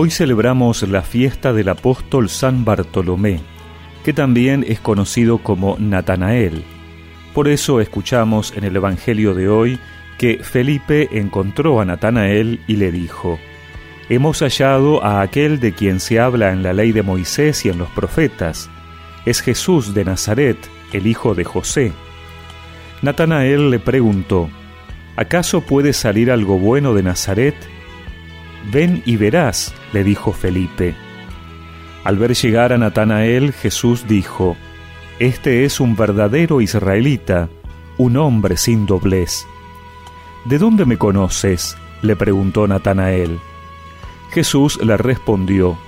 Hoy celebramos la fiesta del apóstol San Bartolomé, que también es conocido como Natanael. Por eso escuchamos en el Evangelio de hoy que Felipe encontró a Natanael y le dijo, Hemos hallado a aquel de quien se habla en la ley de Moisés y en los profetas. Es Jesús de Nazaret, el hijo de José. Natanael le preguntó, ¿acaso puede salir algo bueno de Nazaret? Ven y verás, le dijo Felipe. Al ver llegar a Natanael, Jesús dijo, Este es un verdadero israelita, un hombre sin doblez. ¿De dónde me conoces? le preguntó Natanael. Jesús le respondió,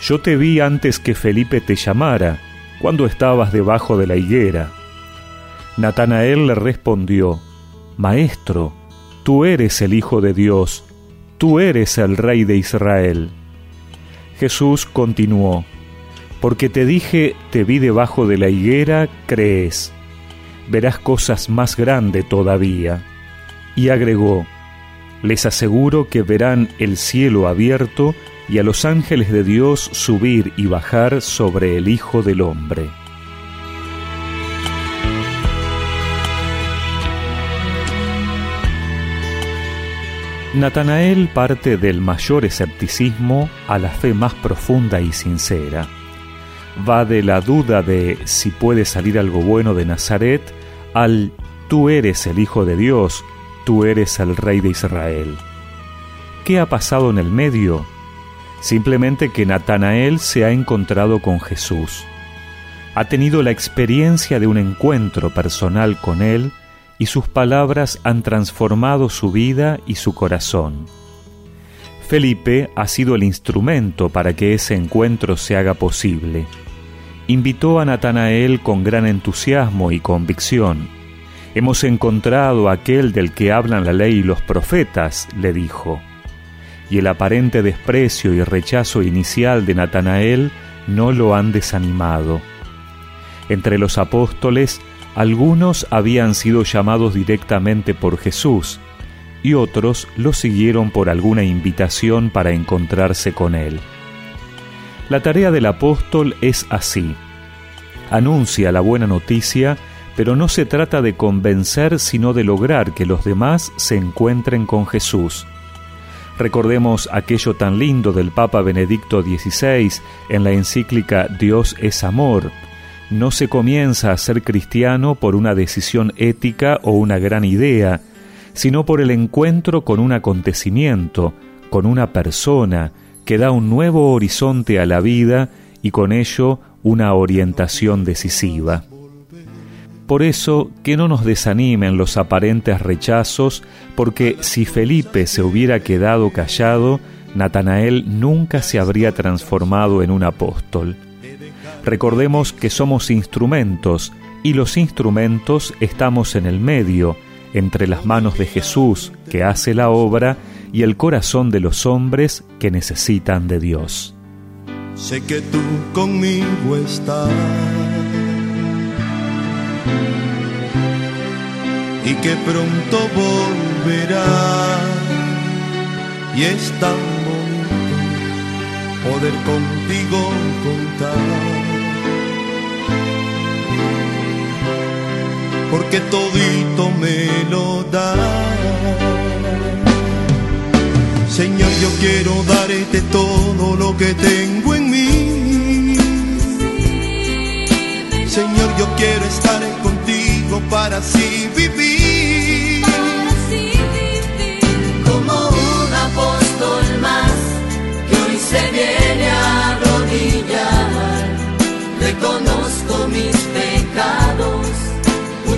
Yo te vi antes que Felipe te llamara, cuando estabas debajo de la higuera. Natanael le respondió, Maestro, tú eres el Hijo de Dios, tú eres el Rey de Israel. Jesús continuó, Porque te dije, te vi debajo de la higuera, crees. Verás cosas más grandes todavía. Y agregó, Les aseguro que verán el cielo abierto y a los ángeles de Dios subir y bajar sobre el Hijo del Hombre. Natanael parte del mayor escepticismo a la fe más profunda y sincera. Va de la duda de si puede salir algo bueno de Nazaret al tú eres el Hijo de Dios, tú eres el Rey de Israel. ¿Qué ha pasado en el medio? Simplemente que Natanael se ha encontrado con Jesús. Ha tenido la experiencia de un encuentro personal con Él y sus palabras han transformado su vida y su corazón. Felipe ha sido el instrumento para que ese encuentro se haga posible. Invitó a Natanael con gran entusiasmo y convicción. Hemos encontrado aquel del que hablan la ley y los profetas, le dijo. Y el aparente desprecio y rechazo inicial de Natanael no lo han desanimado. Entre los apóstoles algunos habían sido llamados directamente por Jesús y otros lo siguieron por alguna invitación para encontrarse con él. La tarea del apóstol es así. Anuncia la buena noticia, pero no se trata de convencer, sino de lograr que los demás se encuentren con Jesús. Recordemos aquello tan lindo del Papa Benedicto XVI en la encíclica Dios es amor, no se comienza a ser cristiano por una decisión ética o una gran idea, sino por el encuentro con un acontecimiento, con una persona, que da un nuevo horizonte a la vida y con ello una orientación decisiva. Por eso, que no nos desanimen los aparentes rechazos, porque si Felipe se hubiera quedado callado, Natanael nunca se habría transformado en un apóstol. Recordemos que somos instrumentos y los instrumentos estamos en el medio, entre las manos de Jesús que hace la obra y el corazón de los hombres que necesitan de Dios. Sé que tú conmigo estás y que pronto volverás y es tan bonito poder contigo contar. Porque todito me lo da. Señor, yo quiero darte todo lo que tengo en mí. Señor, yo quiero estar contigo para así vivir.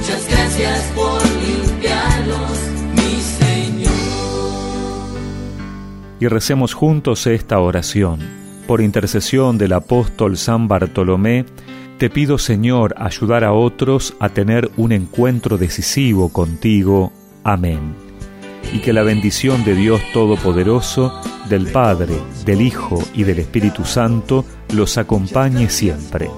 Muchas gracias por limpiarlos, mi Señor. Y recemos juntos esta oración. Por intercesión del apóstol San Bartolomé, te pido Señor ayudar a otros a tener un encuentro decisivo contigo. Amén. Y que la bendición de Dios Todopoderoso, del Padre, del Hijo y del Espíritu Santo los acompañe siempre.